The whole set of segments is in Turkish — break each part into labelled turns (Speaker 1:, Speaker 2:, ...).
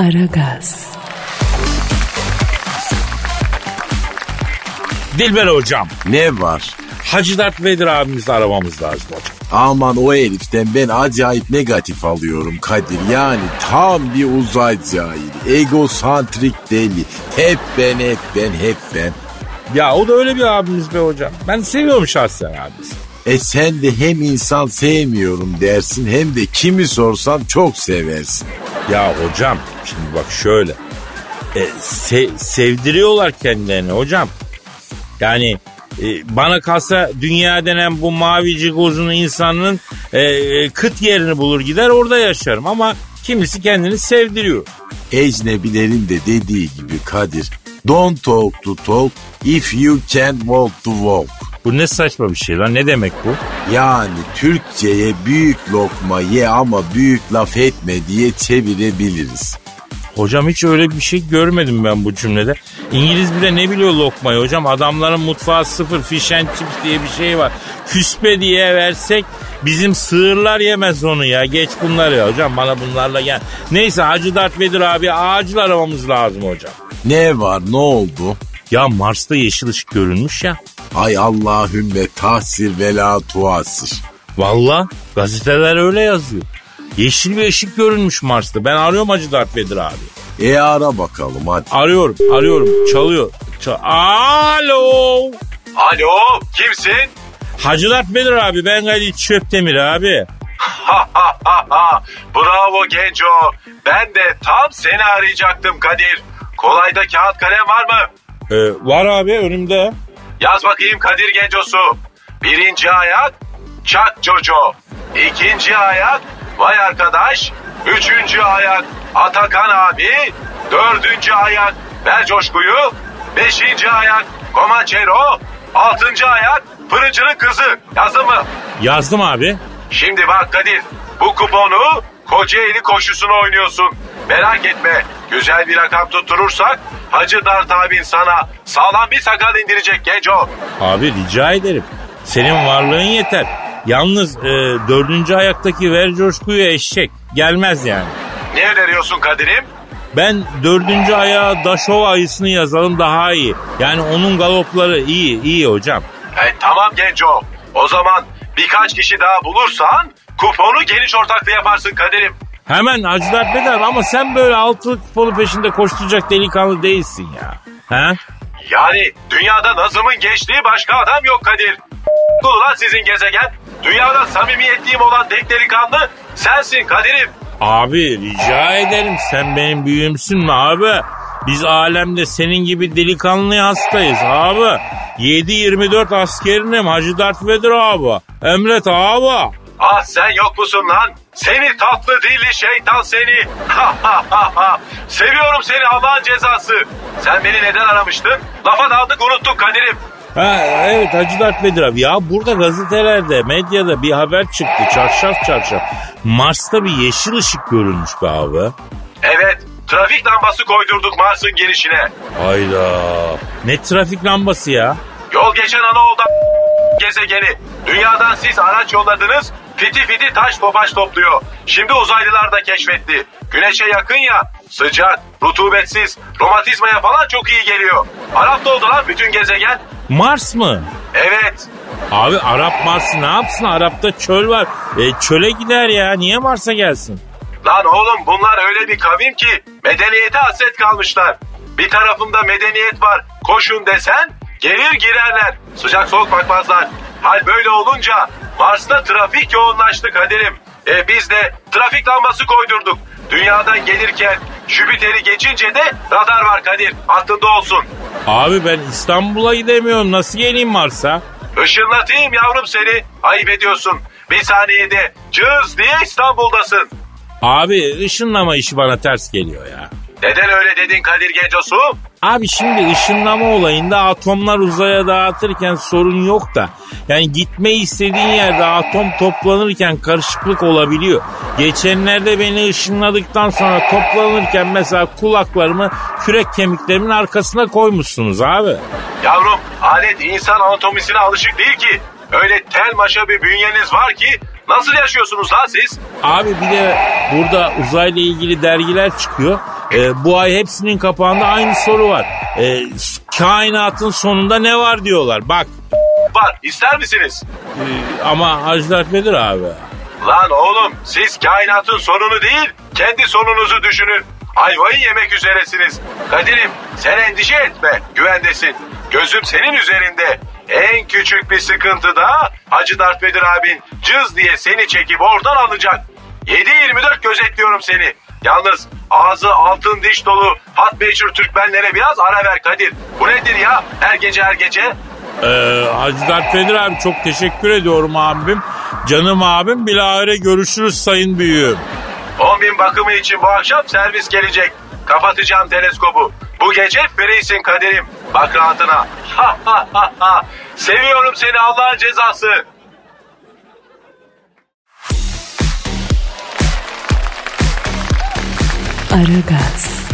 Speaker 1: Aragaz.
Speaker 2: Dilber hocam.
Speaker 3: Ne var?
Speaker 2: Hacı Dert Vedir abimizi aramamız lazım hocam.
Speaker 3: Aman o heriften ben acayip negatif alıyorum Kadir. Yani tam bir uzay cahili. Egosantrik deli. Hep ben hep ben hep ben.
Speaker 2: Ya o da öyle bir abimiz be hocam. Ben seviyorum şahsen abimizi.
Speaker 3: E sen de hem insan sevmiyorum dersin hem de kimi sorsam çok seversin.
Speaker 2: Ya hocam şimdi bak şöyle. E, se- sevdiriyorlar kendilerini hocam. Yani e, bana kalsa dünya denen bu mavici gozunu insanın e, e, kıt yerini bulur gider orada yaşarım. Ama kimisi kendini sevdiriyor.
Speaker 3: Ecnebilerin de dediği gibi Kadir. Don't talk to talk if you can walk to walk.
Speaker 2: Bu ne saçma bir şey lan ne demek bu?
Speaker 3: Yani Türkçe'ye büyük lokma ye ama büyük laf etme diye çevirebiliriz.
Speaker 2: Hocam hiç öyle bir şey görmedim ben bu cümlede. İngiliz bile ne biliyor lokmayı hocam? Adamların mutfağı sıfır fish and chips diye bir şey var. Küspe diye versek bizim sığırlar yemez onu ya. Geç bunları ya hocam bana bunlarla gel. Neyse Hacı Dert Vedir abi acil aramamız lazım hocam.
Speaker 3: Ne var ne oldu?
Speaker 2: Ya Mars'ta yeşil ışık görünmüş ya.
Speaker 3: Ay Allahümme tahsir ve la tuasir.
Speaker 2: Valla gazeteler öyle yazıyor. Yeşil bir ışık görünmüş Mars'ta. Ben arıyorum Hacı Dert Vedir abi.
Speaker 3: E ara bakalım hadi.
Speaker 2: Arıyorum, arıyorum. Çalıyor. Çal- Alo.
Speaker 4: Alo kimsin?
Speaker 2: Hacı Dert Vedir abi. Ben Kadir Çöptemir abi.
Speaker 4: Bravo Genco. Ben de tam seni arayacaktım Kadir. Kolayda kağıt kalem var mı?
Speaker 2: Ee, var abi önümde.
Speaker 4: Yaz bakayım Kadir Gencosu. Birinci ayak Çak Jojo. İkinci ayak Vay arkadaş. Üçüncü ayak Atakan abi. Dördüncü ayak Ver coşkuyu. Beşinci ayak Comanchero. Altıncı ayak Fırıncının kızı. Yazdın mı?
Speaker 2: Yazdım abi.
Speaker 4: Şimdi bak Kadir bu kuponu Kocaeli koşusunu oynuyorsun. Merak etme güzel bir rakam tutturursak Hacı Dert abin sana sağlam bir sakal indirecek Genco.
Speaker 2: Abi rica ederim. Senin varlığın yeter. Yalnız e, dördüncü ayaktaki ver coşkuyu eşek. Gelmez yani.
Speaker 4: Ne öneriyorsun Kadir'im?
Speaker 2: Ben dördüncü ayağa Daşova ayısını yazalım daha iyi. Yani onun galopları iyi, iyi hocam.
Speaker 4: E, tamam Genco. O zaman birkaç kişi daha bulursan kuponu geniş ortaklı yaparsın Kadir'im.
Speaker 2: Hemen Dert Vedir ama sen böyle altılık kuponu peşinde koşturacak delikanlı değilsin ya. He?
Speaker 4: Yani dünyada Nazım'ın geçtiği başka adam yok Kadir. Ulan sizin gezegen. Dünyada samimiyetliyim olan tek delikanlı sensin Kadir'im.
Speaker 2: Abi rica ederim sen benim büyüğümsün mü abi? Biz alemde senin gibi delikanlı hastayız abi. 7-24 askerinim Hacı Dert Vedir abi. Emret abi.
Speaker 4: Ah sen yok musun lan? Seni tatlı dilli şeytan seni. Seviyorum seni Allah'ın cezası. Sen beni neden aramıştın? Lafa daldık unuttuk Kadir'im.
Speaker 2: Ha, evet Hacı Dert Vedir abi. Ya burada gazetelerde, medyada bir haber çıktı. Çarşaf çarşaf. Mars'ta bir yeşil ışık görülmüş be abi.
Speaker 4: Evet trafik lambası koydurduk Mars'ın girişine.
Speaker 2: Hayda. Ne trafik lambası ya?
Speaker 4: Yol geçen Anaol'da gezegeni. Dünyadan siz araç yolladınız. Fiti fiti taş topaş topluyor. Şimdi uzaylılar da keşfetti. Güneşe yakın ya sıcak, rutubetsiz, romatizmaya falan çok iyi geliyor. Arap oldu lan bütün gezegen.
Speaker 2: Mars mı?
Speaker 4: Evet.
Speaker 2: Abi Arap Mars'ı ne yapsın? Arap'ta çöl var. E, çöle gider ya. Niye Mars'a gelsin?
Speaker 4: Lan oğlum bunlar öyle bir kavim ki medeniyete hasret kalmışlar. Bir tarafında medeniyet var. Koşun desen gelir girerler. Sıcak soğuk bakmazlar. Hal böyle olunca Mars'ta trafik yoğunlaştı Kadir'im. E biz de trafik lambası koydurduk. Dünyadan gelirken Jüpiter'i geçince de radar var Kadir. Aklında olsun.
Speaker 2: Abi ben İstanbul'a gidemiyorum. Nasıl geleyim Mars'a?
Speaker 4: Işınlatayım yavrum seni. Ayıp ediyorsun. Bir saniyede cız diye İstanbul'dasın.
Speaker 2: Abi ışınlama işi bana ters geliyor ya.
Speaker 4: Neden öyle dedin Kadir Gencosu?
Speaker 2: Abi şimdi ışınlama olayında atomlar uzaya dağıtırken sorun yok da yani gitmeyi istediğin yerde atom toplanırken karışıklık olabiliyor. Geçenlerde beni ışınladıktan sonra toplanırken mesela kulaklarımı kürek kemiklerimin arkasına koymuşsunuz abi.
Speaker 4: Yavrum alet insan anatomisine alışık değil ki. Öyle tel maşa bir bünyeniz var ki Nasıl yaşıyorsunuz lan siz?
Speaker 2: Abi bir de burada uzayla ilgili dergiler çıkıyor. Ee, bu ay hepsinin kapağında aynı soru var. Ee, kainatın sonunda ne var diyorlar. Bak
Speaker 4: Var ister misiniz?
Speaker 2: e, ama Hacı Vedir abi.
Speaker 4: Lan oğlum siz kainatın sonunu değil kendi sonunuzu düşünün. Ayvayı yemek üzeresiniz. Kadir'im sen endişe etme güvendesin. Gözüm senin üzerinde. En küçük bir sıkıntıda Hacı Dert Vedir abin cız diye seni çekip oradan alacak. 7-24 gözetliyorum seni. Yalnız ağzı altın diş dolu hot meşhur Türkmenlere biraz ara ver Kadir. Bu nedir ya her gece her gece?
Speaker 2: Ee, Hacı Dert Vedir abi çok teşekkür ediyorum abim. Canım abim bilahare görüşürüz sayın büyüğüm.
Speaker 4: 10 bin bakımı için bu akşam servis gelecek. Kapatacağım teleskobu. Bu gece freesin kaderim. Bak rahatına. Ha ha ha ha. Seviyorum seni Allah'ın cezası.
Speaker 1: Aragaz,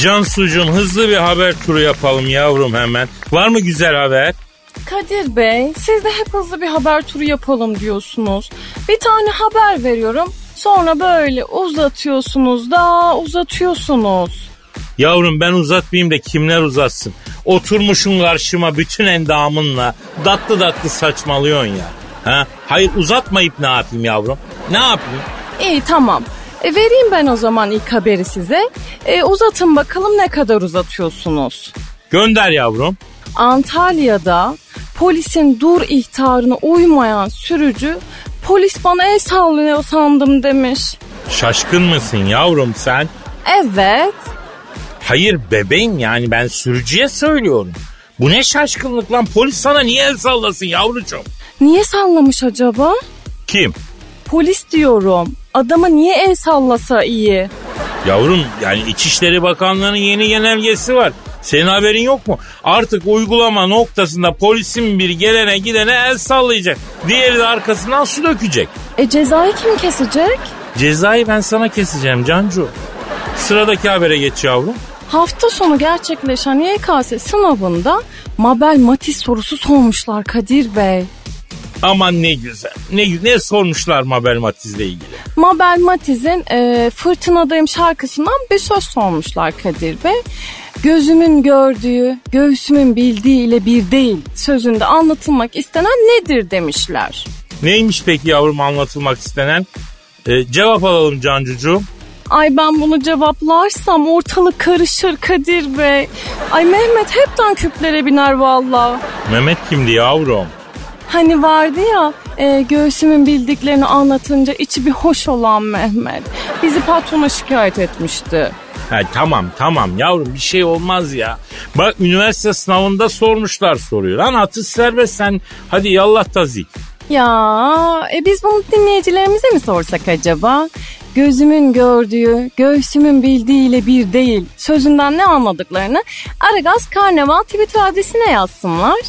Speaker 2: Can sucum hızlı bir haber turu yapalım yavrum hemen. Var mı güzel haber?
Speaker 5: Kadir Bey, siz de hep hızlı bir haber turu yapalım diyorsunuz. Bir tane haber veriyorum, sonra böyle uzatıyorsunuz da uzatıyorsunuz.
Speaker 2: Yavrum ben uzatmayayım da kimler uzatsın. Oturmuşun karşıma bütün endamınla datlı datlı saçmalıyorsun ya. Ha? Hayır uzatmayıp ne yapayım yavrum? Ne yapayım?
Speaker 5: İyi tamam. E, vereyim ben o zaman ilk haberi size. E, uzatın bakalım ne kadar uzatıyorsunuz.
Speaker 2: Gönder yavrum.
Speaker 5: Antalya'da polisin dur ihtarına uymayan sürücü polis bana el sallıyor sandım demiş.
Speaker 2: Şaşkın mısın yavrum sen?
Speaker 5: Evet.
Speaker 2: Hayır bebeğim yani ben sürücüye söylüyorum. Bu ne şaşkınlık lan polis sana niye el sallasın yavrucuğum?
Speaker 5: Niye sallamış acaba?
Speaker 2: Kim?
Speaker 5: Polis diyorum. Adama niye el sallasa iyi?
Speaker 2: Yavrum yani İçişleri Bakanlığı'nın yeni genelgesi var. Senin haberin yok mu? Artık uygulama noktasında polisin bir gelene gidene el sallayacak. Diğeri de arkasından su dökecek.
Speaker 5: E cezayı kim kesecek?
Speaker 2: Cezayı ben sana keseceğim Cancu. Sıradaki habere geç yavrum.
Speaker 5: Hafta sonu gerçekleşen YKS sınavında Mabel Matiz sorusu sormuşlar Kadir Bey.
Speaker 2: Aman ne güzel. Ne, ne sormuşlar Mabel Matiz'le ilgili.
Speaker 5: Mabel Matiz'in e, Fırtınadayım şarkısından bir söz sormuşlar Kadir Bey. Gözümün gördüğü, göğsümün bildiği ile bir değil sözünde anlatılmak istenen nedir demişler.
Speaker 2: Neymiş peki yavrum anlatılmak istenen? Ee, cevap alalım Cancucuğum.
Speaker 5: Ay ben bunu cevaplarsam ortalık karışır Kadir Bey. Ay Mehmet hepten küplere biner valla.
Speaker 2: Mehmet kimdi yavrum?
Speaker 5: Hani vardı ya e, göğsümün bildiklerini anlatınca içi bir hoş olan Mehmet. Bizi patrona şikayet etmişti.
Speaker 2: Ha, tamam tamam yavrum bir şey olmaz ya. Bak üniversite sınavında sormuşlar soruyor. Lan atış serbest sen hadi yallah tazik.
Speaker 5: Ya e biz bunu dinleyicilerimize mi sorsak acaba? Gözümün gördüğü, göğsümün bildiğiyle bir değil. Sözünden ne anladıklarını Aragaz Karnaval Twitter adresine yazsınlar.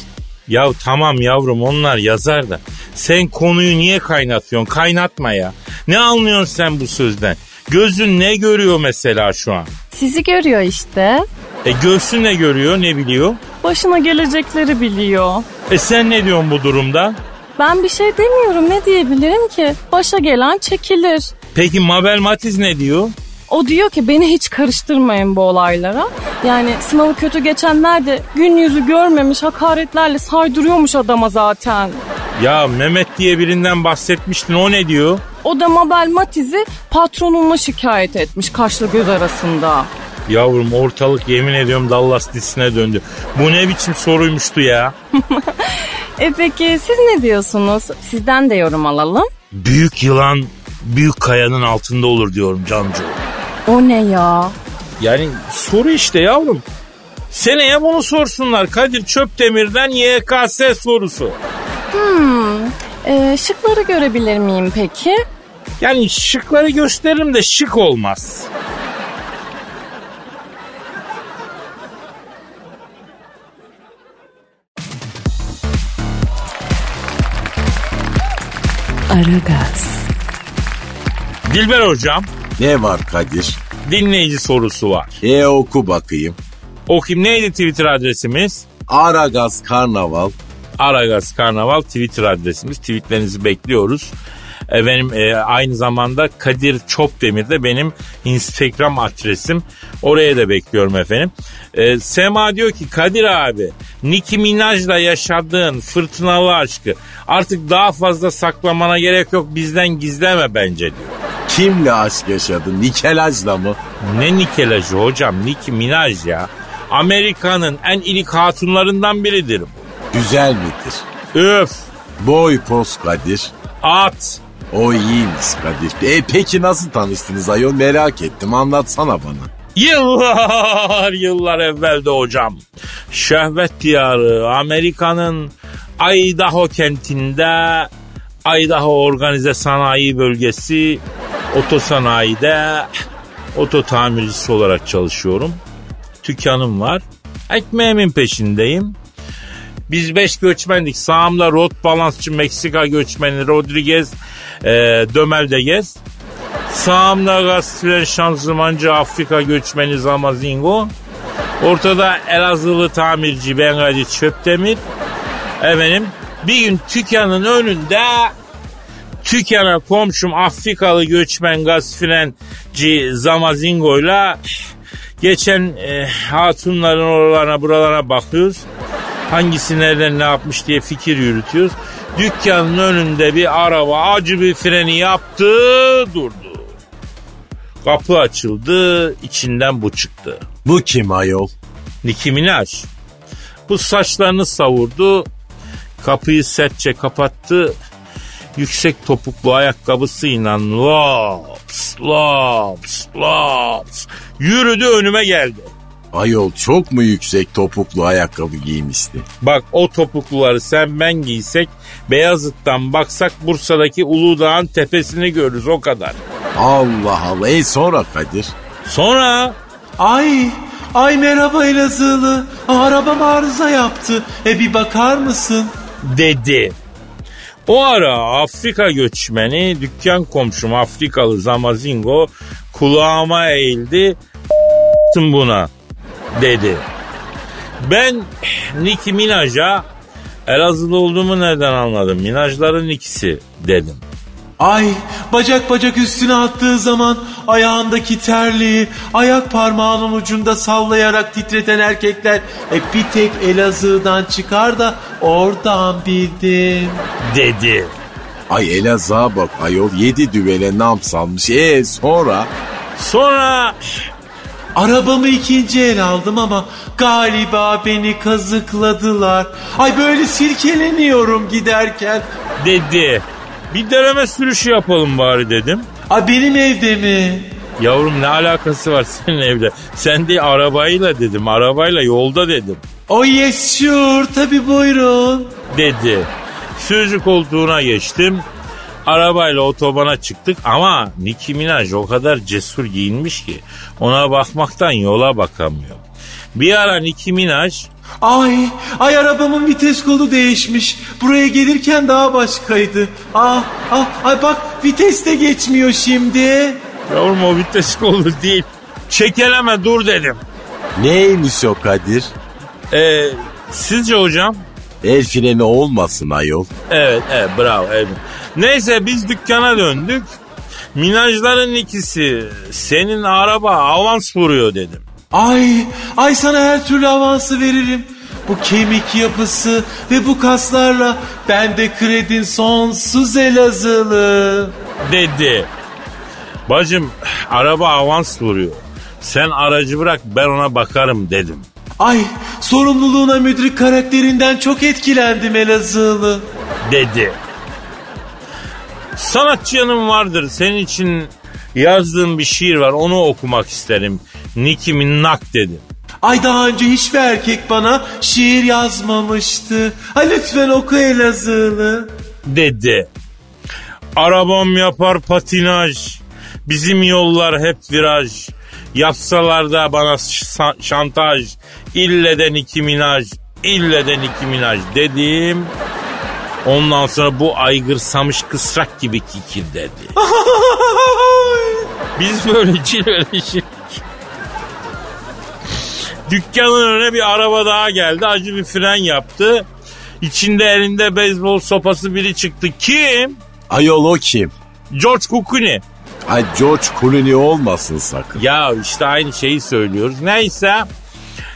Speaker 2: Ya tamam yavrum onlar yazar da sen konuyu niye kaynatıyorsun? Kaynatma ya. Ne anlıyorsun sen bu sözden? Gözün ne görüyor mesela şu an?
Speaker 5: Sizi görüyor işte.
Speaker 2: E göğsün ne görüyor ne biliyor?
Speaker 5: Başına gelecekleri biliyor.
Speaker 2: E sen ne diyorsun bu durumda?
Speaker 5: Ben bir şey demiyorum ne diyebilirim ki? Başa gelen çekilir.
Speaker 2: Peki Mabel Matiz ne diyor?
Speaker 5: O diyor ki beni hiç karıştırmayın bu olaylara. Yani sınavı kötü geçenler de gün yüzü görmemiş hakaretlerle saydırıyormuş adama zaten.
Speaker 2: Ya Mehmet diye birinden bahsetmiştin o ne diyor?
Speaker 5: O da Mabel Matiz'i patronuna şikayet etmiş kaşla göz arasında.
Speaker 2: Yavrum ortalık yemin ediyorum Dallas dizisine döndü. Bu ne biçim soruymuştu ya?
Speaker 5: E peki siz ne diyorsunuz? Sizden de yorum alalım.
Speaker 2: Büyük yılan büyük kayanın altında olur diyorum Cancu.
Speaker 5: O ne ya?
Speaker 2: Yani soru işte yavrum. Seneye bunu sorsunlar. Kadir Çöpdemir'den YKS sorusu.
Speaker 5: E, şıkları görebilir miyim peki?
Speaker 2: Yani şıkları gösteririm de şık olmaz.
Speaker 1: Aragaz,
Speaker 2: Dilber hocam
Speaker 3: Ne var Kadir?
Speaker 2: dinleyici sorusu var.
Speaker 3: E oku bakayım.
Speaker 2: O kim neydi Twitter adresimiz?
Speaker 3: Aragaz Karnaval.
Speaker 2: Aragaz Karnaval Twitter adresimiz. Tweetlerinizi bekliyoruz. Efendim e, aynı zamanda Kadir Çopdemir de benim Instagram adresim. Oraya da bekliyorum efendim. E, Sema diyor ki Kadir abi Nicki Minaj'la yaşadığın fırtınalı aşkı artık daha fazla saklamana gerek yok bizden gizleme bence diyor.
Speaker 3: Kimle aşk yaşadın? Nikelaj'la mı?
Speaker 2: Ne nikelajı hocam Nicki Minaj ya. Amerika'nın en ilik hatunlarından biridir.
Speaker 3: Güzel midir?
Speaker 2: Öf,
Speaker 3: Boy poz Kadir.
Speaker 2: at.
Speaker 3: O iyiymiş Kadir. E peki nasıl tanıştınız ayol merak ettim anlatsana bana.
Speaker 2: Yıllar yıllar evvelde hocam. Şehvet diyarı Amerika'nın Idaho kentinde Idaho Organize Sanayi Bölgesi otosanayide oto tamircisi olarak çalışıyorum. Dükkanım var. Ekmeğimin peşindeyim. Biz beş göçmendik. Sağımda rot balansçı Meksika göçmeni Rodriguez e, Dömeldegez. Sağımda gazetelen şanzımancı Afrika göçmeni Zamazingo. Ortada Elazığlı tamirci Bengadi Çöptemir. Efendim bir gün dükkanın önünde Tükana komşum Afrikalı göçmen gazfrenci Zamazingo'yla geçen e, hatunların oralarına buralara bakıyoruz. Hangisi nereden ne yapmış diye fikir yürütüyoruz. Dükkanın önünde bir araba acı bir freni yaptı durdu. Kapı açıldı içinden bu çıktı.
Speaker 3: Bu kim ayol?
Speaker 2: Nicki Minaj. Bu saçlarını savurdu. Kapıyı sertçe kapattı. Yüksek topuklu ayakkabısıyla lops lops lops yürüdü önüme geldi.
Speaker 3: Ayol çok mu yüksek topuklu ayakkabı giymişti?
Speaker 2: Bak o topukluları sen ben giysek Beyazıt'tan baksak Bursa'daki Uludağ'ın tepesini görürüz o kadar.
Speaker 3: Allah Allah. E sonra Kadir?
Speaker 2: Sonra
Speaker 6: Ay, ay merhaba Elazığlı. Arabam arıza yaptı. E bir bakar mısın?
Speaker 2: dedi. O ara Afrika göçmeni dükkan komşum Afrikalı Zamazingo kulağıma eğildi. "S**tım buna dedi. Ben Nicki Minaj'a Elazığlı olduğumu nereden anladım? Minajların ikisi dedim.
Speaker 6: Ay, bacak bacak üstüne attığı zaman ayağındaki terliği ayak parmağının ucunda sallayarak titreten erkekler e bir tek Elazığ'dan çıkar da oradan bildim.
Speaker 2: Dedi.
Speaker 3: Ay Elazığ'a bak ayol yedi düvele nam salmış. E sonra?
Speaker 2: Sonra
Speaker 6: Arabamı ikinci el aldım ama galiba beni kazıkladılar. Ay böyle silkeleniyorum giderken.
Speaker 2: dedi. Bir deneme sürüşü yapalım bari dedim.
Speaker 6: Ay benim evde mi?
Speaker 2: Yavrum ne alakası var senin evde? Sen de arabayla dedim. Arabayla yolda dedim.
Speaker 6: Oh yes sure tabi buyurun.
Speaker 2: Dedi. Sürücü koltuğuna geçtim. Arabayla otobana çıktık ama Nicki Minaj o kadar cesur giyinmiş ki ona bakmaktan yola bakamıyor. Bir ara Nicki Minaj
Speaker 6: Ay, ay arabamın vites kolu değişmiş. Buraya gelirken daha başkaydı. Ah, ah, ay bak vites de geçmiyor şimdi.
Speaker 2: yavrum o vites kolu değil çekeleme dur dedim.
Speaker 3: Neymiş o Kadir?
Speaker 2: Ee, sizce hocam?
Speaker 3: El freni olmasın ayol.
Speaker 2: Evet, evet bravo. Evet. Neyse biz dükkana döndük. Minajların ikisi senin araba avans vuruyor dedim.
Speaker 6: Ay, ay sana her türlü avansı veririm. Bu kemik yapısı ve bu kaslarla ben de kredin sonsuz Elazığlı.
Speaker 2: Dedi. Bacım araba avans vuruyor. Sen aracı bırak ben ona bakarım dedim.
Speaker 6: Ay, sorumluluğuna müdrik karakterinden çok etkilendim Elazığlı.
Speaker 2: Dedi. Sanatçı yanım vardır. Senin için yazdığım bir şiir var. Onu okumak isterim. Nicki Minnak dedim.
Speaker 6: Ay daha önce hiçbir erkek bana şiir yazmamıştı. Ay lütfen oku Elazığlı.
Speaker 2: dedi. Arabam yapar patinaj. Bizim yollar hep viraj. Yapsalar da bana şa- şantaj. İlle de Nicki Minaj. İlle de Nicki Minaj dedim. Ondan sonra bu aygırsamış kısrak gibi kikir dedi. Biz böyle cilveleşik. Dükkanın önüne bir araba daha geldi. Acı bir fren yaptı. İçinde elinde beyzbol sopası biri çıktı. Kim?
Speaker 3: Ayol o kim?
Speaker 2: George Clooney.
Speaker 3: Ay George Clooney olmasın sakın.
Speaker 2: Ya işte aynı şeyi söylüyoruz. Neyse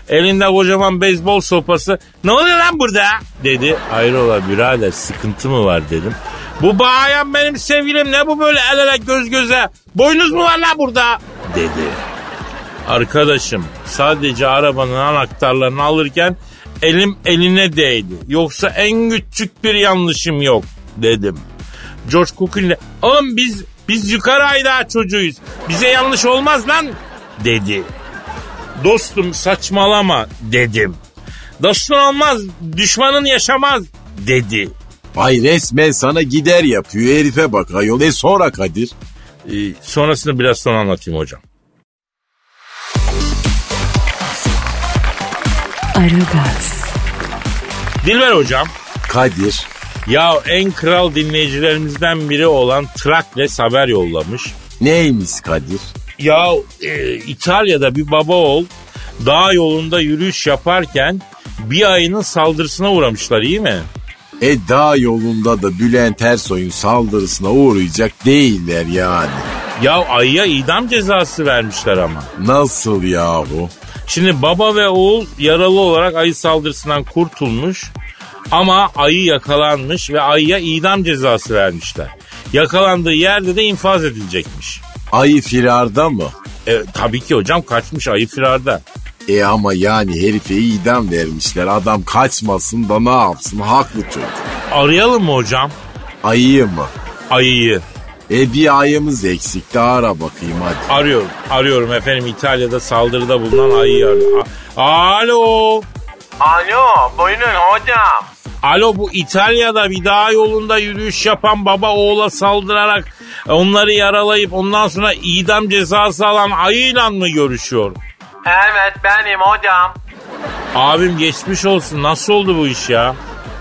Speaker 2: elinde kocaman beyzbol sopası ne oluyor lan burada dedi. Hayrola birader sıkıntı mı var dedim. Bu bayan benim sevgilim ne bu böyle el ele göz göze boynuz mu var lan burada dedi. Arkadaşım sadece arabanın anahtarlarını alırken elim eline değdi. Yoksa en küçük bir yanlışım yok dedim. George de oğlum biz biz yukarı ayda çocuğuyuz. Bize yanlış olmaz lan dedi. Dostum saçmalama dedim. Dostun olmaz düşmanın yaşamaz dedi.
Speaker 3: Ay resmen sana gider yapıyor herife bak ayol. E sonra Kadir?
Speaker 2: Ee, sonrasını biraz sonra anlatayım hocam.
Speaker 1: Aragaz,
Speaker 2: Dilber hocam.
Speaker 3: Kadir.
Speaker 2: Ya en kral dinleyicilerimizden biri olan Trakles haber yollamış.
Speaker 3: Neymiş Kadir?
Speaker 2: Ya e, İtalya'da bir baba oğul dağ yolunda yürüyüş yaparken bir ayının saldırısına uğramışlar iyi mi?
Speaker 3: E dağ yolunda da Bülent Ersoy'un saldırısına uğrayacak değiller yani.
Speaker 2: Ya ayıya idam cezası vermişler ama.
Speaker 3: Nasıl yahu?
Speaker 2: Şimdi baba ve oğul yaralı olarak ayı saldırısından kurtulmuş ama ayı yakalanmış ve ayıya idam cezası vermişler. Yakalandığı yerde de infaz edilecekmiş.
Speaker 3: Ayı firarda mı?
Speaker 2: E, tabii ki hocam kaçmış ayı firarda.
Speaker 3: E ama yani herife idam vermişler. Adam kaçmasın da ne yapsın? Haklı çocuk.
Speaker 2: Arayalım mı hocam
Speaker 3: Ayıyı mı?
Speaker 2: ayıyı?
Speaker 3: E bir ayımız eksik. Daha ara bakayım hadi.
Speaker 2: Arıyorum. Arıyorum efendim İtalya'da saldırıda bulunan ayıyı arıyorum. A- Alo.
Speaker 7: Alo buyurun hocam.
Speaker 2: Alo bu İtalya'da bir dağ yolunda yürüyüş yapan baba oğula saldırarak onları yaralayıp ondan sonra idam cezası alan ayıyla mı görüşüyor?
Speaker 7: Evet benim hocam.
Speaker 2: Abim geçmiş olsun. Nasıl oldu bu iş ya?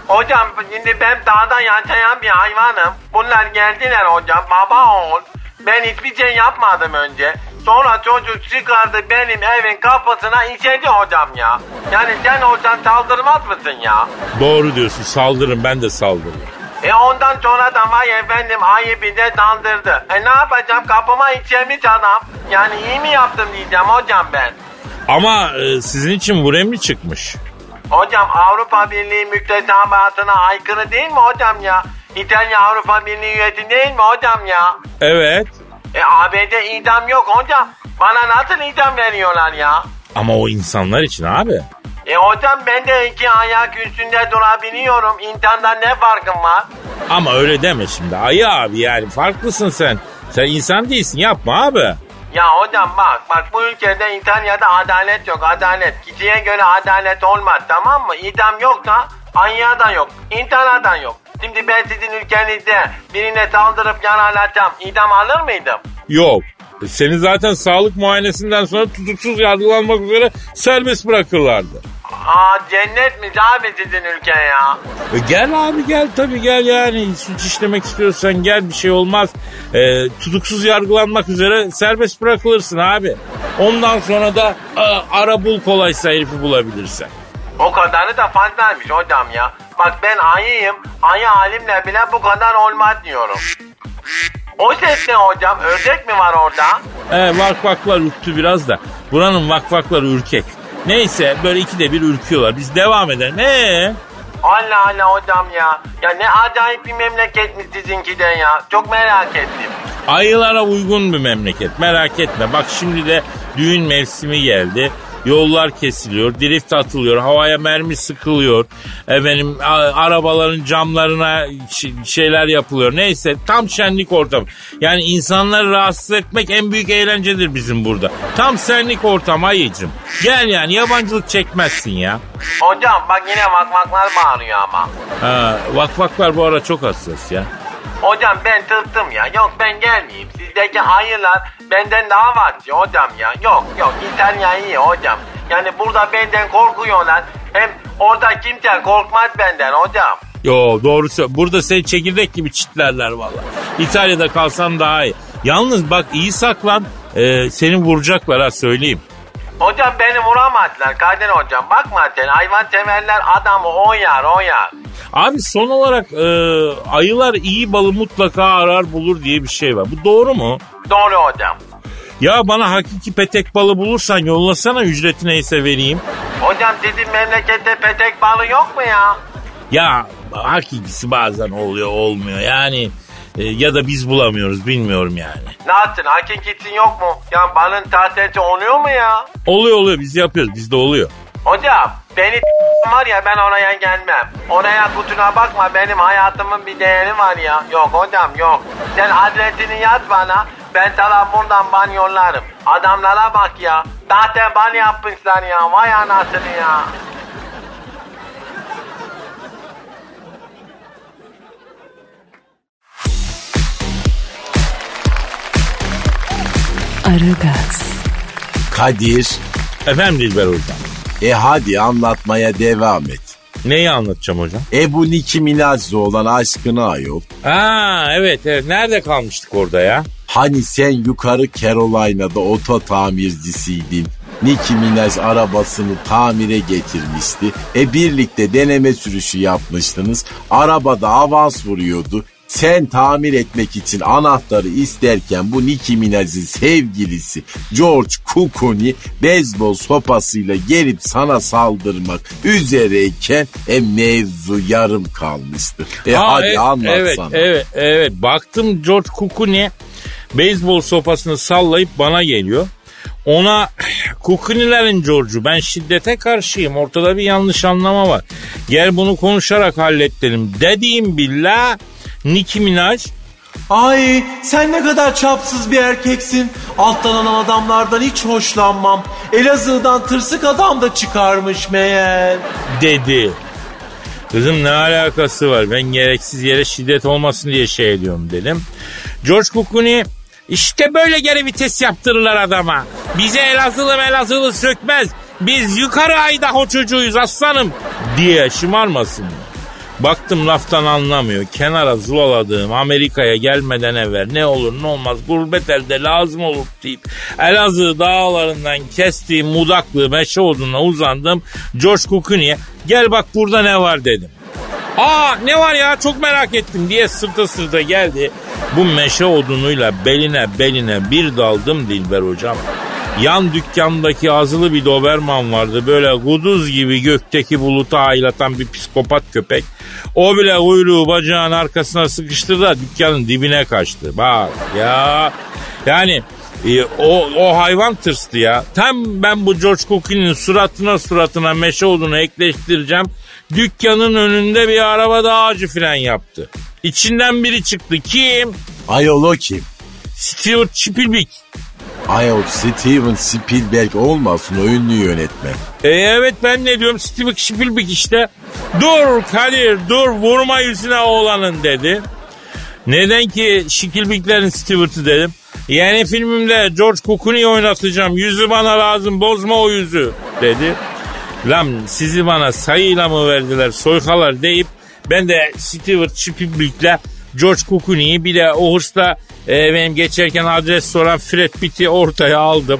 Speaker 7: Hocam şimdi ben dağda yaşayan bir hayvanım. Bunlar geldiler hocam baba oğul. Ben hiçbir şey yapmadım önce. Sonra çocuk çıkardı benim evin kapısına işedi hocam ya. Yani sen hocam saldırmaz mısın ya?
Speaker 2: Doğru diyorsun. Saldırın ben de saldırırım.
Speaker 7: E ondan sonra da vay efendim ayı bir de saldırdı. E ne yapacağım kapıma işemiş adam. Yani iyi mi yaptım diyeceğim hocam ben.
Speaker 2: Ama e, sizin için bu remli çıkmış.
Speaker 7: Hocam Avrupa Birliği müktesebatına aykırı değil mi hocam ya? İtalya Avrupa Birliği üyesi değil mi hocam ya?
Speaker 2: Evet.
Speaker 7: E ABD idam yok hocam. Bana nasıl idam veriyorlar ya?
Speaker 2: Ama o insanlar için abi.
Speaker 7: E hocam ben de iki ayak üstünde durabiliyorum. İnsandan ne farkım var?
Speaker 2: Ama öyle deme şimdi. Ayı abi yani farklısın sen. Sen insan değilsin yapma abi.
Speaker 7: Ya hocam bak bak bu ülkede İtalya'da adalet yok adalet. Kişiye göre adalet olmaz tamam mı? İdam ayıya da yok. İnsana da yok. Şimdi ben sizin ülkenizde birine saldırıp yaralasam idam alır mıydım?
Speaker 2: Yok. Seni zaten sağlık muayenesinden sonra tutuksuz yargılanmak üzere serbest bırakırlardı.
Speaker 7: Aa cennet mi abi sizin ülke ya?
Speaker 2: E gel abi gel tabii gel yani suç işlemek istiyorsan gel bir şey olmaz. E, tutuksuz yargılanmak üzere serbest bırakılırsın abi. Ondan sonra da a, ara bul kolaysa herifi bulabilirsen.
Speaker 7: O kadarı da fazlaymış hocam ya. Bak ben ayıyım. Ayı halimle bile bu kadar olmaz diyorum. O ses ne hocam? Ördek mi var orada?
Speaker 2: E, vakvaklar ürktü biraz da. Buranın vakvakları ürkek. Neyse böyle ikide bir ürküyorlar. Biz devam edelim. Ee?
Speaker 7: Allah Allah hocam ya. Ya ne acayip bir memleketmiş sizinki de ya. Çok merak ettim.
Speaker 2: Ayılara uygun bir memleket merak etme. Bak şimdi de düğün mevsimi geldi. Yollar kesiliyor, drift atılıyor, havaya mermi sıkılıyor. Efendim arabaların camlarına şeyler yapılıyor. Neyse tam şenlik ortamı. Yani insanları rahatsız etmek en büyük eğlencedir bizim burada. Tam senlik ortam ayıcım. Gel yani yabancılık çekmezsin ya.
Speaker 7: Hocam bak yine vakvaklar bağırıyor ama.
Speaker 2: Ha, vakvaklar bu ara çok hassas ya.
Speaker 7: Hocam ben tırstım ya. Yok ben gelmeyeyim. Sizdeki hayırlar benden daha vahşi hocam ya. Yok yok İtalya iyi hocam. Yani burada benden korkuyorlar. Hem orada kimse korkmaz benden hocam.
Speaker 2: Yo doğrusu burada seni çekirdek gibi çitlerler valla. İtalya'da kalsan daha iyi. Yalnız bak iyi saklan e, seni vuracaklar ha söyleyeyim.
Speaker 7: Hocam beni vuramadılar Kadir hocam. Bakma sen hayvan severler adamı oyar oyar.
Speaker 2: Abi son olarak e, ayılar iyi balı mutlaka arar bulur diye bir şey var. Bu doğru mu?
Speaker 7: Doğru hocam.
Speaker 2: Ya bana hakiki petek balı bulursan yollasana ücreti neyse vereyim.
Speaker 7: Hocam sizin memlekette petek balı yok mu ya?
Speaker 2: Ya hakikisi bazen oluyor olmuyor yani e, ya da biz bulamıyoruz bilmiyorum yani.
Speaker 7: Nasıl hakikati yok mu? Ya balın tahtesi oluyor mu ya?
Speaker 2: Oluyor oluyor biz yapıyoruz bizde oluyor.
Speaker 7: Hocam beni var ya ben oraya gelmem. Oraya kutuna bakma benim hayatımın bir değeri var ya. Yok hocam yok. Sen adresini yaz bana. Ben sana buradan ban yollarım. Adamlara bak ya. Zaten ban yapmışlar ya. Vay anasını ya.
Speaker 1: Aragaz,
Speaker 3: Kadir.
Speaker 2: Efendim Dilber hocam.
Speaker 3: E hadi anlatmaya devam et.
Speaker 2: Neyi anlatacağım hocam?
Speaker 3: E bu Nicki Minaj'la olan aşkını ayol.
Speaker 2: Aa evet evet nerede kalmıştık orada ya?
Speaker 3: Hani sen yukarı Carolina'da oto tamircisiydin. Nicki Minaj arabasını tamire getirmişti. E birlikte deneme sürüşü yapmıştınız. Arabada avans vuruyordu. Sen tamir etmek için anahtarı isterken bu Nicki Minaj'ın sevgilisi George Clooney beyzbol sopasıyla gelip sana saldırmak üzereyken e mevzu yarım kalmıştı. E
Speaker 2: Aa,
Speaker 3: hadi
Speaker 2: evet,
Speaker 3: anlatsana.
Speaker 2: Evet evet evet baktım George Kukuni beyzbol sopasını sallayıp bana geliyor. Ona Kukunilerin George'u ben şiddete karşıyım ortada bir yanlış anlama var. Gel bunu konuşarak hallettirelim dediğim billah Nicki Minaj
Speaker 6: Ay sen ne kadar çapsız bir erkeksin. Alttan alan adamlardan hiç hoşlanmam. Elazığ'dan tırsık adam da çıkarmış meğer.
Speaker 2: dedi. Kızım ne alakası var? Ben gereksiz yere şiddet olmasın diye şey ediyorum dedim. George Clooney işte böyle geri vites yaptırırlar adama. Bize Elazığlı Elazığlı sökmez. Biz yukarı Aydaho çocuğuyuz aslanım diye şımarmasın. Baktım laftan anlamıyor. Kenara zulaladığım Amerika'ya gelmeden evvel ne olur ne olmaz gurbet elde lazım olur deyip Elazığ dağlarından kestiğim mudaklı meşe odununa uzandım. George Clooney'e gel bak burada ne var dedim. Aa ne var ya çok merak ettim diye sırta sırta geldi. Bu meşe odunuyla beline beline bir daldım Dilber hocam. Yan dükkandaki azılı bir Doberman vardı. Böyle kuduz gibi gökteki bulutu aylatan bir psikopat köpek. O bile kuyruğu bacağın arkasına sıkıştırdı da dükkanın dibine kaçtı. Bak ya. Yani e, o, o hayvan tırstı ya. Tam ben bu George Clooney'nin suratına suratına meşe odunu ekleştireceğim. Dükkanın önünde bir araba da ağacı fren yaptı. İçinden biri çıktı. Kim?
Speaker 3: Ayol o kim?
Speaker 2: Stuart Spielberg.
Speaker 3: Ayol Steven Spielberg olmasın o ünlü yönetmen.
Speaker 2: E evet ben ne diyorum Steven Spielberg işte. Dur Kadir dur vurma yüzüne oğlanın dedi. Neden ki Spielberg'lerin Stewart'ı dedim. Yeni filmimde George Clooney'i oynatacağım. Yüzü bana lazım bozma o yüzü dedi. Lan sizi bana sayıyla mı verdiler soykalar deyip ben de Stewart Spielberg'le George Clooney'i bir de o hırsla e, benim geçerken adres soran Fred Pitt'i ortaya aldım.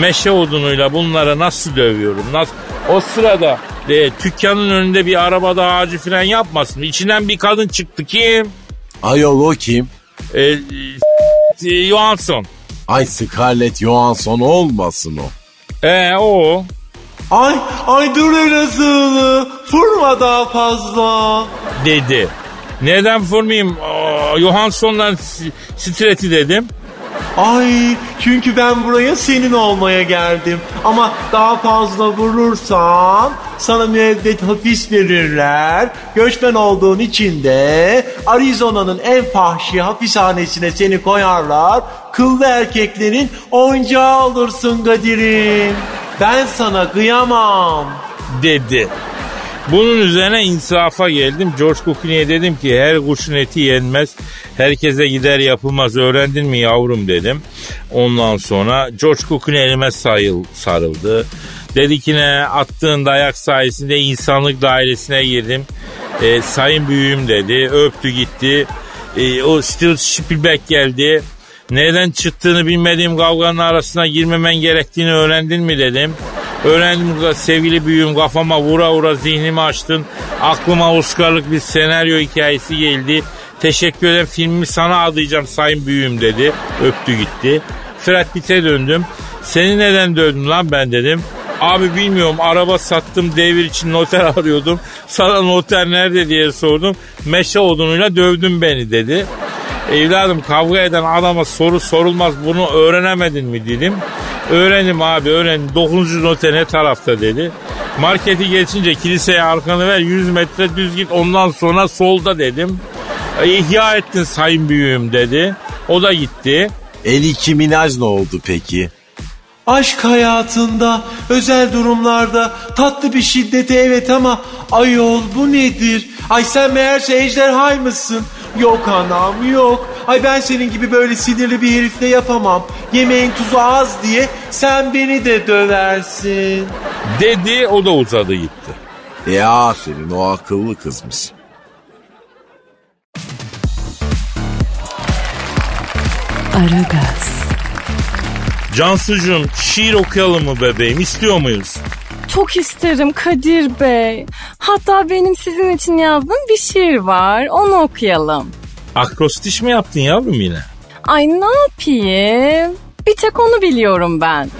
Speaker 2: Meşe odunuyla bunları nasıl dövüyorum? Nasıl? O sırada e, dükkanın önünde bir arabada ağacı fren yapmasın. İçinden bir kadın çıktı. Kim?
Speaker 3: Ayol o kim?
Speaker 2: E, e, Johansson.
Speaker 3: Ay Scarlett Johansson olmasın o.
Speaker 2: E o.
Speaker 6: Ay ay dur Elazığlı. Vurma daha fazla.
Speaker 2: dedi. Neden vurmayayım? Aa, Johansson'dan streti dedim.
Speaker 6: Ay çünkü ben buraya senin olmaya geldim. Ama daha fazla vurursan sana müebbet hapis verirler. Göçmen olduğun için de Arizona'nın en fahşi hapishanesine seni koyarlar. Kıllı erkeklerin oyuncağı olursun Kadir'im. Ben sana kıyamam.
Speaker 2: dedi. Bunun üzerine insafa geldim. George Clooney'e dedim ki her kuşun eti yenmez. Herkese gider yapılmaz. Öğrendin mi yavrum dedim. Ondan sonra George Clooney elime sayıl, sarıldı. Dedi ki ne attığın dayak sayesinde insanlık dairesine girdim. E, sayın büyüğüm dedi. Öptü gitti. E, o Steven Spielberg geldi. Neden çıktığını bilmediğim kavganın arasına girmemen gerektiğini öğrendin mi dedim. Öğrendim sevgili büyüğüm kafama vura vura zihnimi açtın. Aklıma Oscar'lık bir senaryo hikayesi geldi. Teşekkür ederim filmimi sana adayacağım sayın büyüğüm dedi. Öptü gitti. Fred Pitt'e döndüm. Seni neden dövdüm lan ben dedim. Abi bilmiyorum araba sattım devir için noter arıyordum. Sana noter nerede diye sordum. Meşe odunuyla dövdün beni dedi. Evladım kavga eden adama soru sorulmaz bunu öğrenemedin mi dedim. Öğrendim abi öğrendim. 9. noter ne tarafta dedi. Marketi geçince kiliseye arkanı ver 100 metre düz git ondan sonra solda dedim. E, İhya ettin sayın büyüğüm dedi. O da gitti.
Speaker 3: Eliki Minaj ne oldu peki?
Speaker 6: Aşk hayatında, özel durumlarda tatlı bir şiddete evet ama ayol bu nedir? Ay sen meğerse ejderhaymışsın. Yok anam yok. Ay ben senin gibi böyle sinirli bir herifle yapamam. Yemeğin tuzu az diye sen beni de döversin.
Speaker 2: Dedi o da uzadı gitti.
Speaker 3: E aferin o akıllı kızmış.
Speaker 1: Aragaz,
Speaker 2: Cansucuğum şiir okuyalım mı bebeğim istiyor muyuz?
Speaker 5: Çok isterim Kadir Bey. Hatta benim sizin için yazdığım bir şiir var. Onu okuyalım.
Speaker 2: Akrostiş mi yaptın yavrum yine?
Speaker 5: Ay ne yapayım? Bir tek onu biliyorum ben.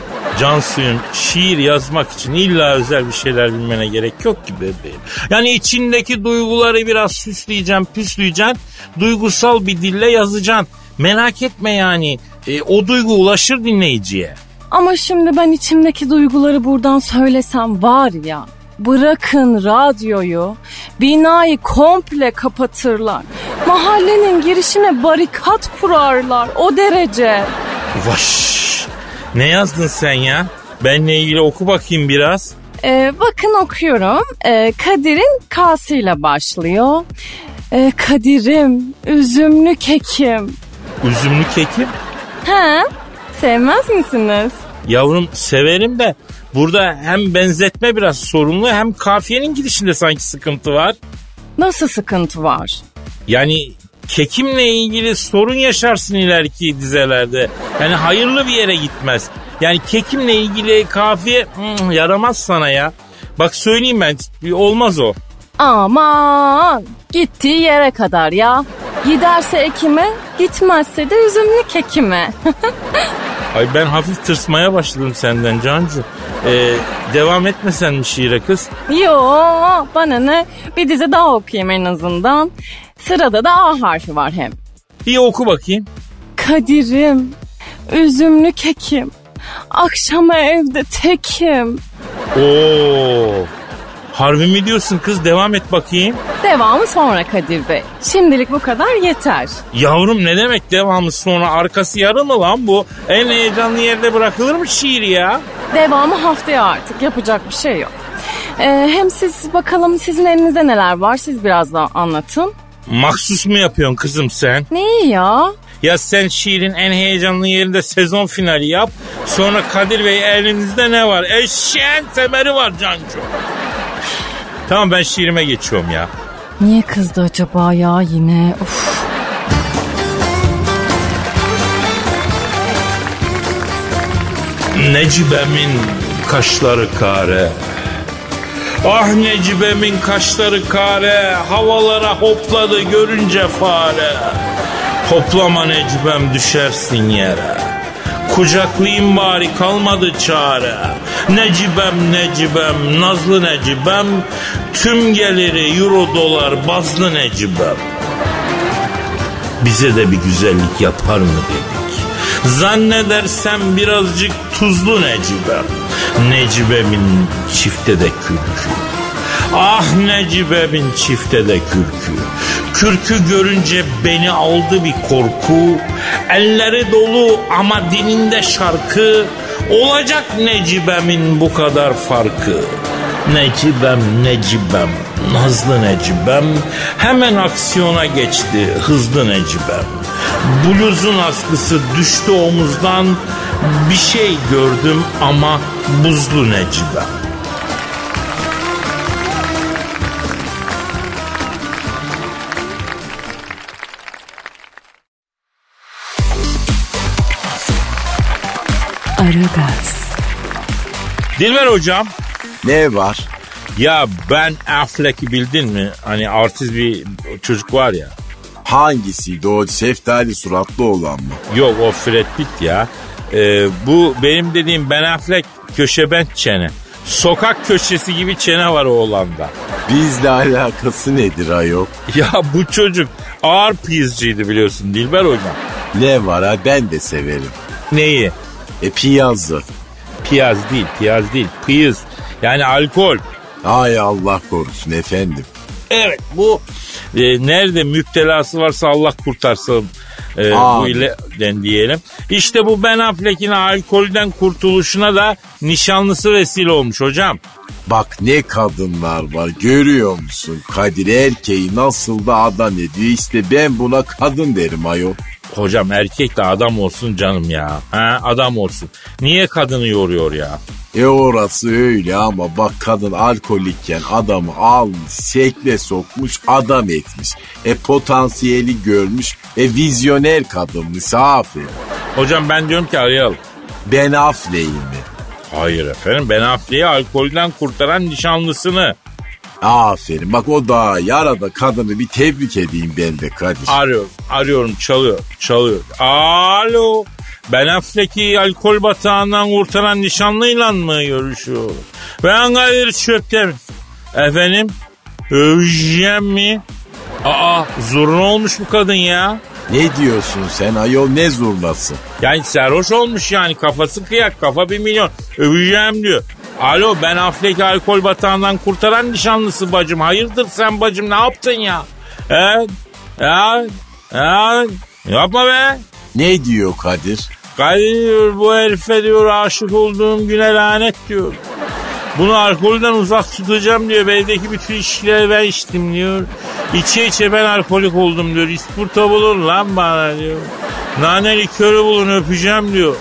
Speaker 2: Cansu'yum şiir yazmak için illa özel bir şeyler bilmene gerek yok ki bebeğim. Yani içindeki duyguları biraz süsleyeceksin, püsleyeceksin. Duygusal bir dille yazacaksın. Merak etme yani. E, o duygu ulaşır dinleyiciye.
Speaker 5: Ama şimdi ben içimdeki duyguları buradan söylesem var ya. Bırakın radyoyu, binayı komple kapatırlar. Mahallenin girişine barikat kurarlar o derece.
Speaker 2: Vaş. Ne yazdın sen ya? Benle ilgili oku bakayım biraz.
Speaker 5: Ee, bakın okuyorum. Ee, Kadir'in K'sıyla başlıyor. Ee, Kadir'im, üzümlü kekim.
Speaker 2: Üzümlü kekim.
Speaker 5: He, sevmez misiniz?
Speaker 2: Yavrum severim de burada hem benzetme biraz sorunlu hem kafiyenin gidişinde sanki sıkıntı var.
Speaker 5: Nasıl sıkıntı var?
Speaker 2: Yani kekimle ilgili sorun yaşarsın ileriki dizelerde. Yani hayırlı bir yere gitmez. Yani kekimle ilgili kafiye hmm, yaramaz sana ya. Bak söyleyeyim ben olmaz o.
Speaker 5: Aman gittiği yere kadar ya. Giderse ekime, gitmezse de üzümlü kekime.
Speaker 2: Ay ben hafif tırsmaya başladım senden Cancu. Ee, devam etmesen mi şiire kız?
Speaker 5: Yo bana ne bir dizi daha okuyayım en azından. Sırada da A harfi var hem.
Speaker 2: İyi oku bakayım.
Speaker 5: Kadir'im, üzümlü kekim. Akşama evde tekim.
Speaker 2: Oo. Harbi mi diyorsun kız devam et bakayım.
Speaker 5: Devamı sonra Kadir Bey. Şimdilik bu kadar yeter.
Speaker 2: Yavrum ne demek devamı sonra arkası yarı mı lan bu? En heyecanlı yerde bırakılır mı şiir ya?
Speaker 5: Devamı haftaya artık yapacak bir şey yok. Ee, hem siz bakalım sizin elinizde neler var siz biraz daha anlatın.
Speaker 2: Maksus mu yapıyorsun kızım sen?
Speaker 5: Neyi ya?
Speaker 2: Ya sen şiirin en heyecanlı yerinde sezon finali yap. Sonra Kadir Bey elinizde ne var? Eşeğin semeri var Cancu. Tamam ben şiirime geçiyorum ya.
Speaker 5: Niye kızdı acaba ya yine? Of.
Speaker 2: Necibe'min kaşları kare. Ah Necibe'min kaşları kare. Havalara hopladı görünce fare. Hoplama Necibem düşersin yere. Kucaklayayım bari kalmadı çare. Necibem Necibem nazlı Necibem. Tüm geliri euro dolar bazlı Necibem. Bize de bir güzellik yapar mı dedik. Zannedersem birazcık tuzlu Necibem. Necibem'in çifte de kürkü. Ah Necibe'min çifte de kürkü. Kürkü görünce beni aldı bir korku. Elleri dolu ama dilinde şarkı. Olacak Necibem'in bu kadar farkı. Necibem, Necibem, Nazlı Necibem hemen aksiyona geçti hızlı Necibem. Bluzun askısı düştü omuzdan bir şey gördüm ama buzlu Necibem.
Speaker 1: Aragaz,
Speaker 2: Dilber hocam
Speaker 3: Ne var?
Speaker 2: ya ben Affleck'i bildin mi? Hani artist bir çocuk var ya.
Speaker 3: Hangisiydi o şeftali suratlı olan mı?
Speaker 2: Yok o Fred Pitt ya. Ee, bu benim dediğim Ben Affleck köşebent çene. Sokak köşesi gibi çene var oğlanda.
Speaker 3: Bizle alakası nedir ayol?
Speaker 2: Ya bu çocuk ağır piyazcıydı biliyorsun Dilber hocam.
Speaker 3: Ne var ha ben de severim.
Speaker 2: Neyi?
Speaker 3: E piyazı.
Speaker 2: Piyaz değil, piyaz değil, piyaz. Yani alkol.
Speaker 3: Ay Allah korusun efendim.
Speaker 2: Evet bu e, nerede müptelası varsa Allah kurtarsın e, bu ile den diyelim. İşte bu Ben Affleck'in alkolden kurtuluşuna da nişanlısı vesile olmuş hocam.
Speaker 3: Bak ne kadınlar var görüyor musun? Kadir erkeği nasıl da adam ediyor. İşte ben buna kadın derim ayol.
Speaker 2: Hocam erkek de adam olsun canım ya. Ha, adam olsun. Niye kadını yoruyor ya?
Speaker 3: E orası öyle ama bak kadın alkolikken adamı almış, şekle sokmuş, adam etmiş. E potansiyeli görmüş, e vizyoner kadınmış, aferin.
Speaker 2: Hocam ben diyorum ki arayalım.
Speaker 3: Ben Affleck'im mi?
Speaker 2: Hayır efendim Ben Affleck'i alkolden kurtaran nişanlısını.
Speaker 3: Aferin. Bak o daha yarada kadını bir tebrik edeyim ben de Kadir.
Speaker 2: Arıyorum, arıyorum, çalıyor, çalıyor. Alo, Ben Affleck'i alkol batağından kurtaran nişanlıyla mı görüşüyorum? Ben Kadir Çöptem. Efendim, öveceğim mi? Aa, zurna olmuş bu kadın ya.
Speaker 3: Ne diyorsun sen ayol ne zurnası?
Speaker 2: Yani sarhoş olmuş yani kafası kıyak kafa bir milyon. Öveceğim diyor. Alo ben Affleck'i alkol batağından kurtaran nişanlısı bacım. Hayırdır sen bacım ne yaptın ya? Evet. Ya. Ya. Yapma be.
Speaker 3: Ne diyor Kadir?
Speaker 2: Kadir diyor bu herife diyor aşık olduğum güne lanet diyor. Bunu alkolden uzak tutacağım diyor. Evdeki bütün içkileri ben içtim diyor. İçe içe ben alkolik oldum diyor. İspurta bulun lan bana diyor. Nane likörü bulun öpeceğim diyor.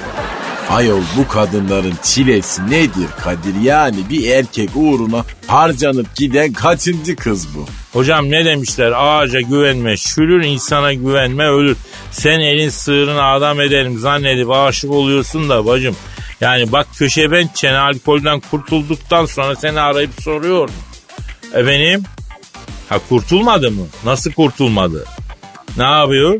Speaker 3: Ayol bu kadınların çilesi nedir Kadir? Yani bir erkek uğruna harcanıp giden kaçıncı kız bu?
Speaker 2: Hocam ne demişler ağaca güvenme şürür insana güvenme ölür. Sen elin sığırını adam edelim zannedip aşık oluyorsun da bacım. Yani bak köşe ben çene alkolden kurtulduktan sonra seni arayıp soruyor. Efendim? Ha kurtulmadı mı? Nasıl kurtulmadı? Ne yapıyor?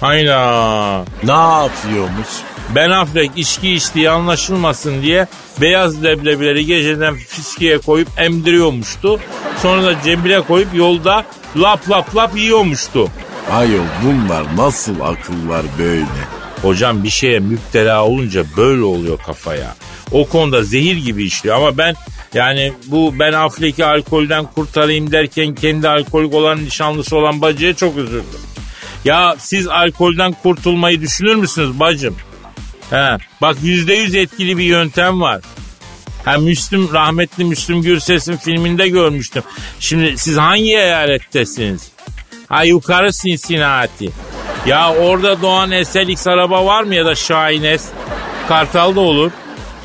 Speaker 2: Hayda.
Speaker 3: Ne yapıyormuş?
Speaker 2: Ben Affleck içki içtiği anlaşılmasın diye beyaz leblebileri geceden fiskiye koyup emdiriyormuştu. Sonra da cebine koyup yolda lap lap lap yiyormuştu.
Speaker 3: Ayol bunlar nasıl akıllar böyle?
Speaker 2: Hocam bir şeye müptela olunca böyle oluyor kafaya. O konuda zehir gibi işliyor ama ben yani bu ben Affleck'i alkolden kurtarayım derken kendi alkolik olan nişanlısı olan bacıya çok üzüldüm. Ya siz alkolden kurtulmayı düşünür müsünüz bacım? He, bak yüzde yüz etkili bir yöntem var. Ha Müslüm, rahmetli Müslüm Gürses'in filminde görmüştüm. Şimdi siz hangi eyalettesiniz? Ha yukarı Cincinnati. Ya orada doğan SLX araba var mı ya da Şahin S? Kartal da olur.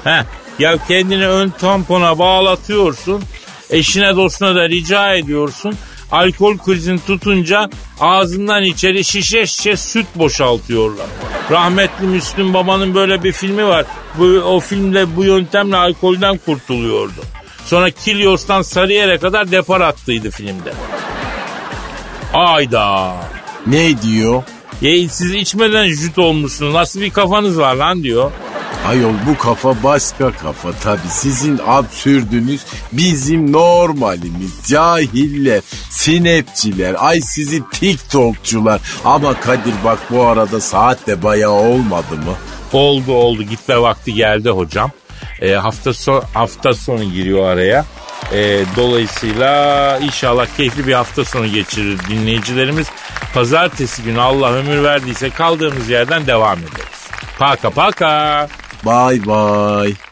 Speaker 2: He, ya kendini ön tampona bağlatıyorsun. Eşine dostuna da rica ediyorsun. Alkol krizini tutunca ağzından içeri şişe şişe süt boşaltıyorlar. Rahmetli Müslüm Baba'nın böyle bir filmi var. Bu, o filmde bu yöntemle alkolden kurtuluyordu. Sonra Kilyos'tan Sarıyer'e kadar depar attıydı filmde. Ayda.
Speaker 3: Ne diyor?
Speaker 2: Ya siz içmeden jüt olmuşsunuz. Nasıl bir kafanız var lan diyor.
Speaker 3: Ayol bu kafa başka kafa tabi. Sizin absürdünüz bizim normalimiz. Cahiller, sinepçiler, ay sizi tiktokçular. Ama Kadir bak bu arada saat de bayağı olmadı mı?
Speaker 2: Oldu oldu gitme vakti geldi hocam. Ee, hafta son hafta sonu giriyor araya. Ee, dolayısıyla inşallah keyifli bir hafta sonu geçirir dinleyicilerimiz. Pazartesi günü Allah ömür verdiyse kaldığımız yerden devam ederiz. Paka paka.
Speaker 3: Bay bay.